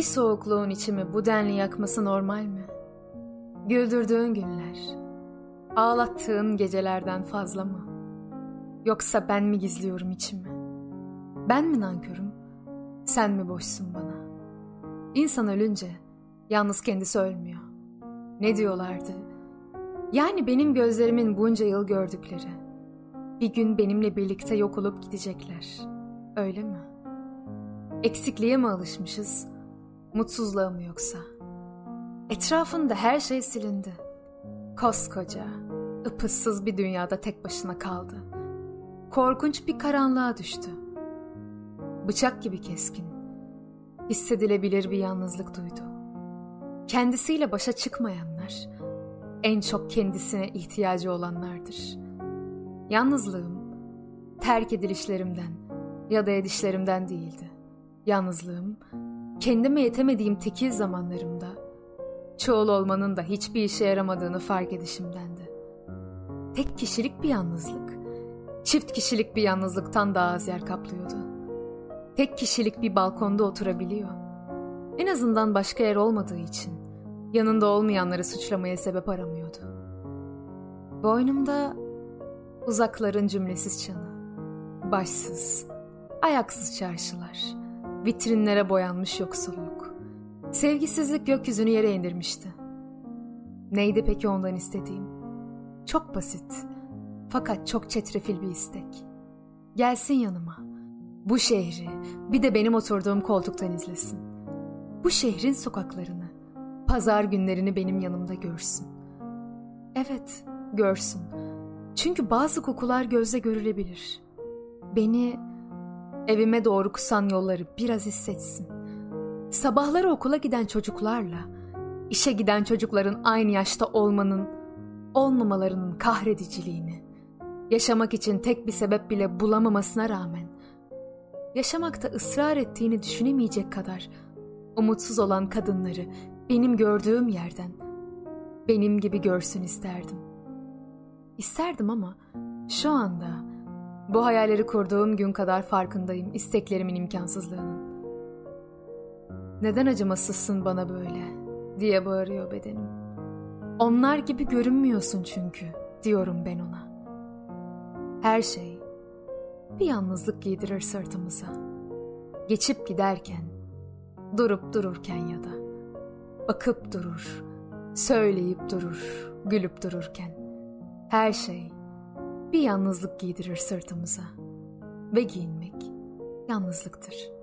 Bir soğukluğun içimi bu denli yakması normal mi? Güldürdüğün günler, ağlattığın gecelerden fazla mı? Yoksa ben mi gizliyorum içimi? Ben mi nankörüm? Sen mi boşsun bana? İnsan ölünce yalnız kendisi ölmüyor. Ne diyorlardı? Yani benim gözlerimin bunca yıl gördükleri. Bir gün benimle birlikte yok olup gidecekler. Öyle mi? Eksikliğe mi alışmışız? Mutsuzluğa mı yoksa? Etrafında her şey silindi. Koskoca, ıpıssız bir dünyada tek başına kaldı. Korkunç bir karanlığa düştü. Bıçak gibi keskin, hissedilebilir bir yalnızlık duydu. Kendisiyle başa çıkmayanlar, en çok kendisine ihtiyacı olanlardır. Yalnızlığım, terk edilişlerimden ya da edişlerimden değildi. Yalnızlığım, kendime yetemediğim tekil zamanlarımda, çoğul olmanın da hiçbir işe yaramadığını fark edişimdendi. Tek kişilik bir yalnızlık, çift kişilik bir yalnızlıktan daha az yer kaplıyordu. Tek kişilik bir balkonda oturabiliyor. En azından başka yer olmadığı için yanında olmayanları suçlamaya sebep aramıyordu. Boynumda uzakların cümlesiz çanı, başsız, ayaksız çarşılar, vitrinlere boyanmış yoksulluk, sevgisizlik gökyüzünü yere indirmişti. Neydi peki ondan istediğim? Çok basit, fakat çok çetrefil bir istek. Gelsin yanıma, bu şehri bir de benim oturduğum koltuktan izlesin. Bu şehrin sokaklarını, pazar günlerini benim yanımda görsün. Evet, görsün. Çünkü bazı kokular gözle görülebilir. Beni evime doğru kusan yolları biraz hissetsin. Sabahları okula giden çocuklarla, işe giden çocukların aynı yaşta olmanın, olmamalarının kahrediciliğini, yaşamak için tek bir sebep bile bulamamasına rağmen, yaşamakta ısrar ettiğini düşünemeyecek kadar umutsuz olan kadınları benim gördüğüm yerden benim gibi görsün isterdim. İsterdim ama şu anda bu hayalleri kurduğum gün kadar farkındayım isteklerimin imkansızlığının. Neden acımasızsın bana böyle diye bağırıyor bedenim. Onlar gibi görünmüyorsun çünkü diyorum ben ona. Her şey bir yalnızlık giydirir sırtımıza. Geçip giderken, durup dururken ya da bakıp durur, söyleyip durur, gülüp dururken. Her şey bir yalnızlık giydirir sırtımıza ve giyinmek yalnızlıktır.''